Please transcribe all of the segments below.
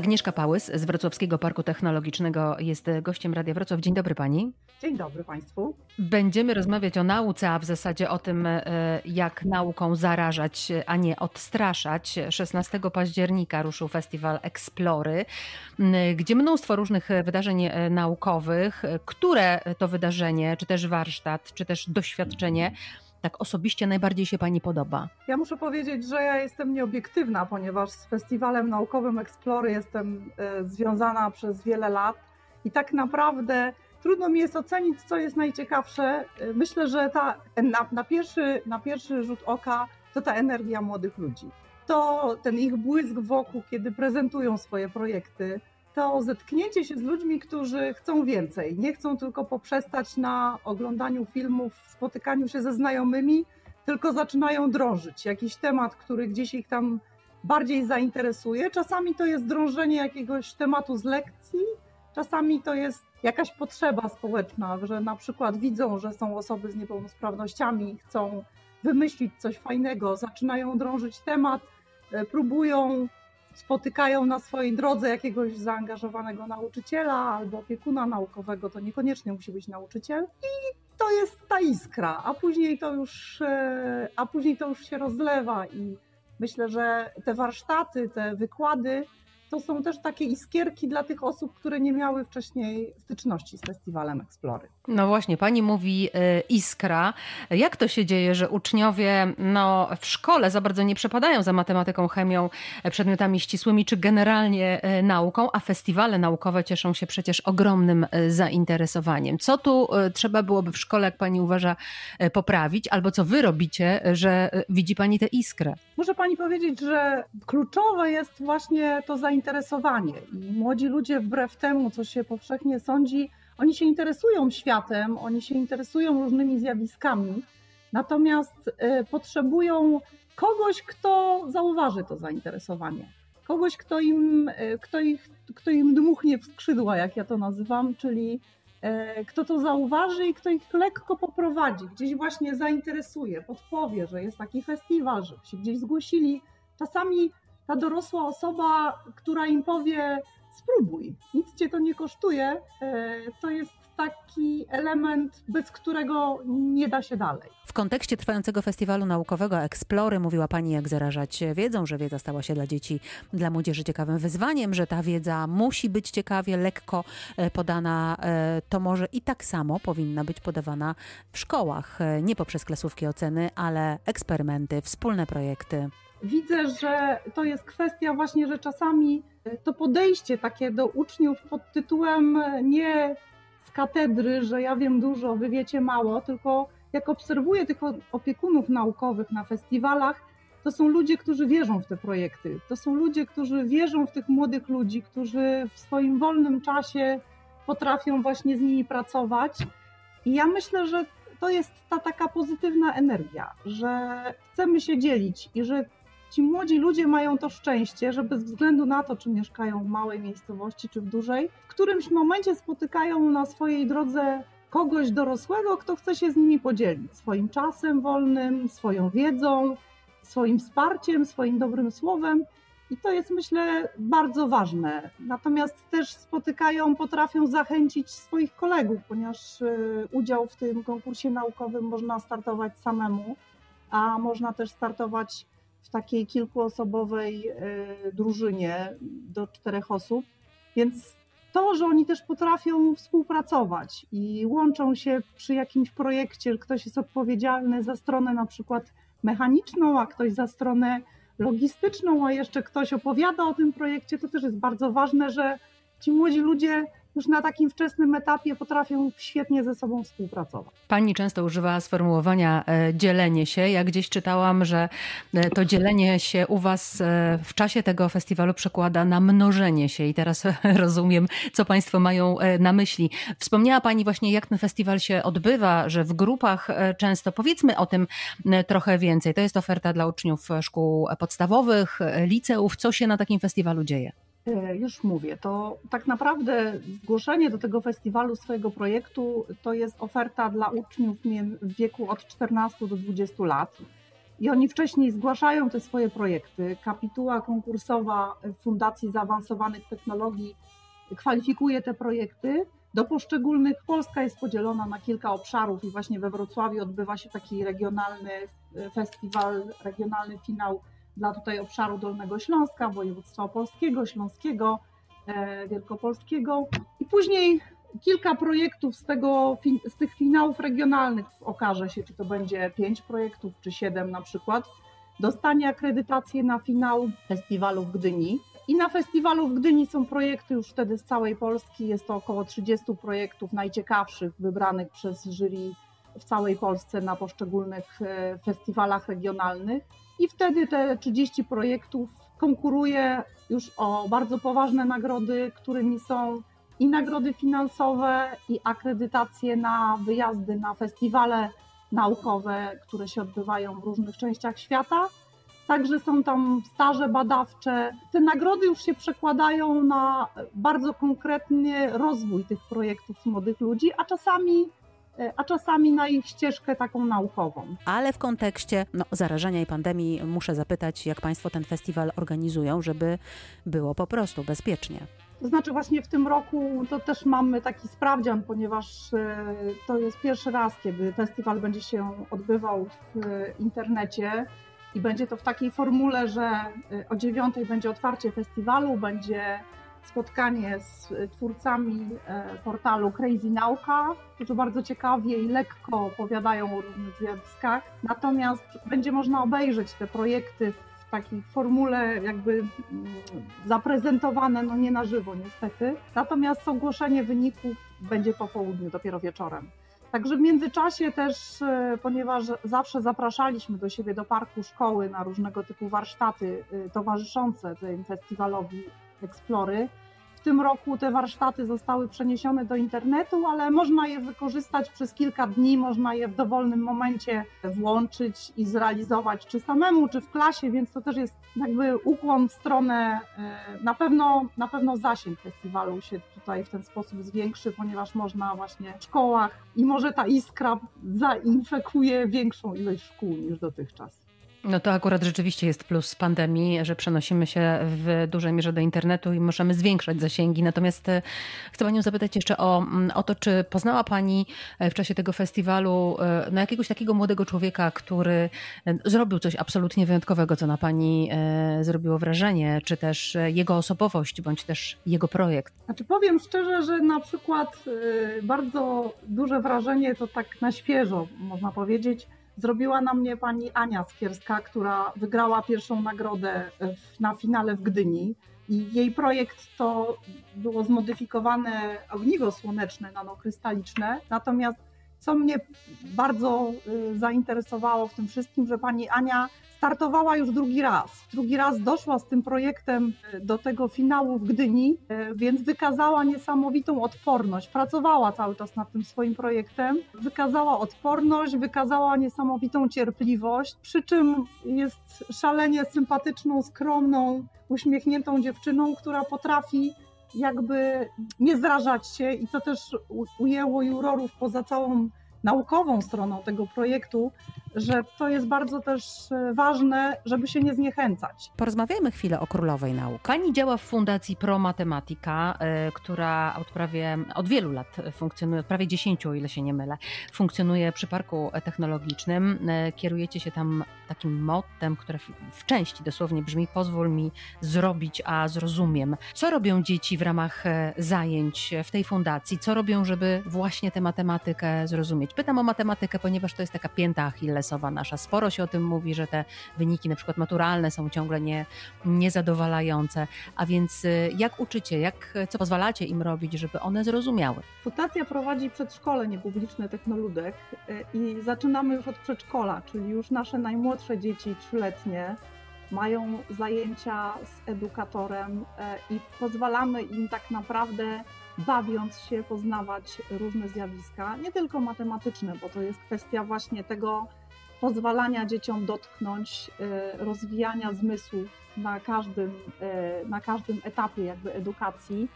Agnieszka Pałys z Wrocławskiego Parku Technologicznego jest gościem Radia Wrocław. Dzień dobry pani. Dzień dobry państwu. Będziemy rozmawiać o nauce, a w zasadzie o tym, e, jak nauką zarażać, a nie odstraszać. 16 października ruszył festiwal Explory, gdzie mnóstwo różnych wydarzeń e, naukowych. Które to wydarzenie, czy też warsztat, czy też doświadczenie tak osobiście najbardziej się Pani podoba? Ja muszę powiedzieć, że ja jestem nieobiektywna, ponieważ z Festiwalem Naukowym Explory jestem e, związana przez wiele lat i tak naprawdę trudno mi jest ocenić, co jest najciekawsze. E, myślę, że ta, na, na, pierwszy, na pierwszy rzut oka to ta energia młodych ludzi. To ten ich błysk wokół, kiedy prezentują swoje projekty, to zetknięcie się z ludźmi, którzy chcą więcej. Nie chcą tylko poprzestać na oglądaniu filmów, spotykaniu się ze znajomymi, tylko zaczynają drążyć. Jakiś temat, który gdzieś ich tam bardziej zainteresuje. Czasami to jest drążenie jakiegoś tematu z lekcji, czasami to jest jakaś potrzeba społeczna, że na przykład widzą, że są osoby z niepełnosprawnościami, chcą wymyślić coś fajnego, zaczynają drążyć temat, e, próbują spotykają na swojej drodze jakiegoś zaangażowanego nauczyciela albo opiekuna naukowego, to niekoniecznie musi być nauczyciel. I to jest ta iskra, a później to już, e, a później to już się rozlewa i myślę, że te warsztaty, te wykłady to są też takie iskierki dla tych osób, które nie miały wcześniej styczności z festiwalem Explory. No właśnie, pani mówi y, iskra. Jak to się dzieje, że uczniowie no, w szkole za bardzo nie przepadają za matematyką, chemią, e, przedmiotami ścisłymi czy generalnie e, nauką, a festiwale naukowe cieszą się przecież ogromnym e, zainteresowaniem. Co tu trzeba byłoby w szkole, jak pani uważa, poprawić, albo co wy robicie, że widzi pani tę iskrę? Muszę pani powiedzieć, że kluczowe jest właśnie to zainteresowanie. I młodzi ludzie, wbrew temu, co się powszechnie sądzi, oni się interesują światem, oni się interesują różnymi zjawiskami, natomiast e, potrzebują kogoś, kto zauważy to zainteresowanie. Kogoś, kto im, e, kto ich, kto im dmuchnie w skrzydła, jak ja to nazywam, czyli e, kto to zauważy i kto ich lekko poprowadzi, gdzieś właśnie zainteresuje, podpowie, że jest taki festiwal, że się gdzieś zgłosili. Czasami ta dorosła osoba, która im powie, spróbuj, nic cię to nie kosztuje, e, to jest taki element, bez którego nie da się dalej. W kontekście trwającego festiwalu naukowego Explory mówiła Pani, jak zarażać wiedzą, że wiedza stała się dla dzieci, dla młodzieży ciekawym wyzwaniem, że ta wiedza musi być ciekawie, lekko e, podana, e, to może i tak samo powinna być podawana w szkołach, nie poprzez klasówki oceny, ale eksperymenty, wspólne projekty. Widzę, że to jest kwestia właśnie, że czasami to podejście takie do uczniów pod tytułem nie z katedry, że ja wiem dużo, wy wiecie mało, tylko jak obserwuję tych opiekunów naukowych na festiwalach, to są ludzie, którzy wierzą w te projekty. To są ludzie, którzy wierzą w tych młodych ludzi, którzy w swoim wolnym czasie potrafią właśnie z nimi pracować. I ja myślę, że to jest ta taka pozytywna energia, że chcemy się dzielić i że ci młodzi ludzie mają to szczęście, że bez względu na to, czy mieszkają w małej miejscowości, czy w dużej, w którymś momencie spotykają na swojej drodze kogoś dorosłego, kto chce się z nimi podzielić swoim czasem wolnym, swoją wiedzą, swoim wsparciem, swoim dobrym słowem. I to jest, myślę, bardzo ważne. Natomiast też spotykają, potrafią zachęcić swoich kolegów, ponieważ y, udział w tym konkursie naukowym można startować samemu, a można też startować w takiej kilkuosobowej e, drużynie do czterech osób, więc to, że oni też potrafią współpracować i łączą się przy jakimś projekcie, ktoś jest odpowiedzialny za stronę na przykład mechaniczną, a ktoś za stronę logistyczną, a jeszcze ktoś opowiada o tym projekcie, to też jest bardzo ważne, że ci młodzi ludzie już na takim wczesnym etapie potrafią świetnie ze sobą współpracować. Pani często używa sformułowania e, dzielenie się. Ja gdzieś czytałam, że e, to dzielenie się u Was e, w czasie tego festiwalu przekłada na mnożenie się i teraz rozumiem, co Państwo mają na myśli. Wspomniała Pani właśnie, jak ten festiwal się odbywa, że w grupach często, powiedzmy o tym trochę więcej. To jest oferta dla uczniów szkół podstawowych, liceów. Co się na takim festiwalu dzieje? E, już mówię, to tak naprawdę zgłoszenie do tego festiwalu swojego projektu to jest oferta dla uczniów w wieku od 14 do 20 lat. i oni wcześniej zgłaszają te swoje projekty. Kapituła konkursowa Fundacji Zaawansowanych Technologii kwalifikuje te projekty. Do poszczególnych Polska jest podzielona na kilka obszarów i właśnie we Wrocławiu odbywa się taki regionalny festiwal, regionalny finał dla tutaj obszaru Dolnego Śląska, województwa opolskiego, śląskiego, e, wielkopolskiego i później kilka projektów z, tego, z tych finałów regionalnych okaże się, czy to będzie pięć projektów, czy siedem na przykład, dostanie akredytację na finał festiwalu w Gdyni. I na festiwalu w Gdyni są projekty już wtedy z całej Polski. Jest to około 30 projektów najciekawszych, wybranych przez jury w całej Polsce na poszczególnych e, festiwalach regionalnych. I wtedy te 30 projektów konkuruje już o bardzo poważne nagrody, którymi są i nagrody finansowe, i akredytacje na wyjazdy na festiwale naukowe, które się odbywają w różnych częściach świata. Także są tam staże badawcze. Te nagrody już się przekładają na bardzo konkretny rozwój tych projektów młodych ludzi, a czasami a czasami na ich ścieżkę taką naukową. Ale w kontekście no, zarażenia i pandemii muszę zapytać, jak Państwo ten festiwal organizują, żeby było po prostu bezpiecznie. To znaczy właśnie w tym roku to też mamy taki sprawdzian, ponieważ e, to jest pierwszy raz, kiedy festiwal będzie się odbywał w internecie i będzie to w takiej formule, że e, o dziewiątej będzie otwarcie festiwalu, będzie spotkanie z twórcami e, portalu Crazy Nauka, którzy bardzo ciekawie i lekko opowiadają o różnych zjawiskach. Natomiast będzie można obejrzeć te projekty w takiej formule jakby mm, zaprezentowane, no nie na żywo niestety. Natomiast ogłoszenie wyników będzie po południu, dopiero wieczorem. Także w międzyczasie też, e, ponieważ zawsze zapraszaliśmy do siebie do parku szkoły na różnego typu warsztaty e, towarzyszące tym festiwalowi Explory, w tym roku te warsztaty zostały przeniesione do internetu, ale można je wykorzystać przez kilka dni, można je w dowolnym momencie włączyć i zrealizować, czy samemu, czy w klasie, więc to też jest jakby ukłon w stronę, e, na pewno, na pewno zasięg festiwalu się tutaj w ten sposób zwiększy, ponieważ można właśnie w szkołach i może ta iskra zainfekuje większą ilość szkół niż dotychczas. No to akurat rzeczywiście jest plus pandemii, że przenosimy się w dużej mierze do internetu i możemy zwiększać zasięgi. Natomiast e, chcę Panią zapytać jeszcze o, mm, o to, czy poznała Pani e, w czasie tego festiwalu e, no, jakiegoś takiego młodego człowieka, który zrobił coś absolutnie wyjątkowego, co na Pani zrobiło wrażenie, czy też jego osobowość, bądź też jego projekt? Znaczy powiem szczerze, że na przykład bardzo duże wrażenie to tak na świeżo, można powiedzieć, zrobiła na mnie pani Ania Skierska, która wygrała pierwszą nagrodę na finale w Gdyni. I jej projekt to było zmodyfikowane ogniwo słoneczne nanokrystaliczne. Natomiast co mnie bardzo y, zainteresowało w tym wszystkim, że pani Ania startowała już drugi raz. Drugi raz doszła z tym projektem e, do tego finału w Gdyni, e, więc wykazała niesamowitą odporność. Pracowała cały czas nad tym swoim projektem. Wykazała odporność, wykazała niesamowitą cierpliwość, przy czym jest szalenie sympatyczną, skromną, uśmiechniętą dziewczyną, która potrafi jakby nie zrażać się i to też ujęło jurorów poza całą naukową stroną tego projektu, że to jest bardzo też e, ważne, żeby się nie zniechęcać. Porozmawiajmy chwilę o królowej nauk. Pani działa w Fundacji Pro Matematika, e, która od prawie od wielu lat funkcjonuje, od prawie 10, o ile się nie mylę, funkcjonuje przy Parku Technologicznym. E, kierujecie się tam takim mottem, które w części dosłownie brzmi pozwól mi zrobić, a zrozumiem. Co robią dzieci w ramach zajęć w tej fundacji? Co robią, żeby właśnie tę matematykę zrozumieć? Pytam o matematykę, ponieważ to jest taka pięta Achille nasza. Sporo się o tym mówi, że te wyniki na przykład maturalne są ciągle nie, niezadowalające. A więc y, jak uczycie, jak, co pozwalacie im robić, żeby one zrozumiały? Fundacja prowadzi przedszkole niepubliczne Technoludek y, i zaczynamy już od przedszkola, czyli już nasze najmłodsze dzieci trzyletnie mają zajęcia z edukatorem y, i pozwalamy im tak naprawdę bawiąc się poznawać różne zjawiska, nie tylko matematyczne, bo to jest kwestia właśnie tego, pozwalania dzieciom dotknąć, e, rozwijania zmysłów na każdym, e, na każdym etapie jakby edukacji.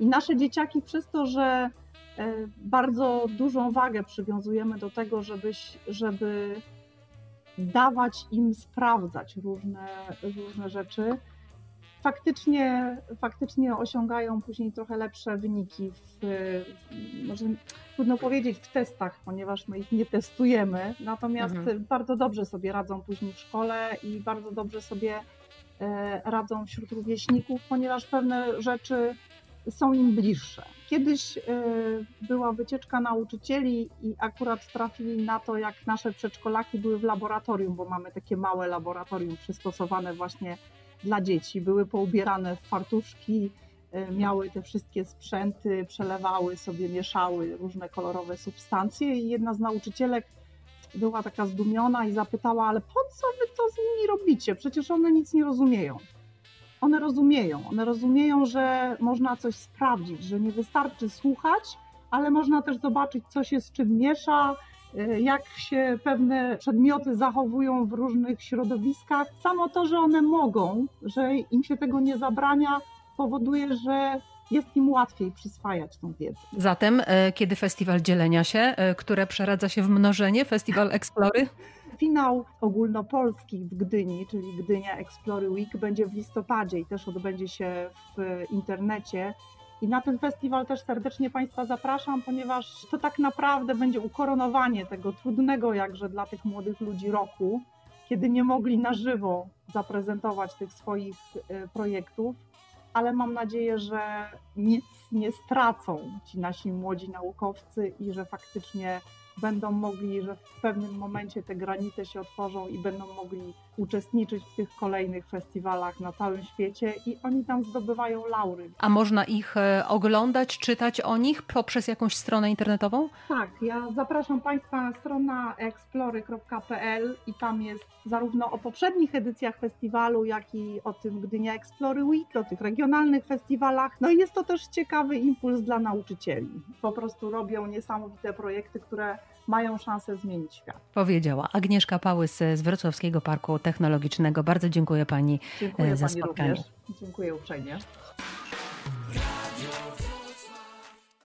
I nasze dzieciaki przez to, że e, bardzo dużą wagę przywiązujemy do tego, żeby, żeby dawać im sprawdzać różne, różne rzeczy. Faktycznie, faktycznie osiągają później trochę lepsze wyniki w, może trudno powiedzieć w testach, ponieważ my ich nie testujemy, natomiast mhm. bardzo dobrze sobie radzą później w szkole i bardzo dobrze sobie e, radzą wśród rówieśników, ponieważ pewne rzeczy są im bliższe. Kiedyś e, była wycieczka nauczycieli i akurat trafili na to, jak nasze przedszkolaki były w laboratorium, bo mamy takie małe laboratorium przystosowane właśnie dla dzieci. Były poubierane w fartuszki, e, miały te wszystkie sprzęty, przelewały sobie, mieszały różne kolorowe substancje i jedna z nauczycielek była taka zdumiona i zapytała, ale po co wy to z nimi robicie? Przecież one nic nie rozumieją one rozumieją. One rozumieją, że można coś sprawdzić, że nie wystarczy słuchać, ale można też zobaczyć, co się z czym miesza, y, jak się pewne przedmioty zachowują w różnych środowiskach. Samo to, że one mogą, że im się tego nie zabrania, powoduje, że jest im łatwiej przyswajać tą wiedzę. Zatem, e, kiedy festiwal dzielenia się, e, które przeradza się w mnożenie, festiwal Explory? Finał ogólnopolski w Gdyni, czyli Gdynia Explory Week, będzie w listopadzie i też odbędzie się w internecie. I na ten festiwal też serdecznie Państwa zapraszam, ponieważ to tak naprawdę będzie ukoronowanie tego trudnego jakże dla tych młodych ludzi roku, kiedy nie mogli na żywo zaprezentować tych swoich e, projektów ale mam nadzieję, że nic nie stracą ci nasi młodzi naukowcy i że faktycznie będą mogli, że w pewnym momencie te granice się otworzą i będą mogli uczestniczyć w tych kolejnych festiwalach na całym świecie i oni tam zdobywają laury. A można ich e, oglądać, czytać o nich poprzez jakąś stronę internetową? Tak, ja zapraszam Państwa na stronę explory.pl i tam jest zarówno o poprzednich edycjach festiwalu, jak i o tym Gdynia Explory Week, o tych regionalnych festiwalach. No i jest to też ciekawy impuls dla nauczycieli. Po prostu robią niesamowite projekty, które mają szansę zmienić świat. Powiedziała Agnieszka Pałys z Wrocławskiego Parku Technologicznego. Bardzo dziękuję Pani dziękuję za pani spotkanie. Również. Dziękuję uprzejmie.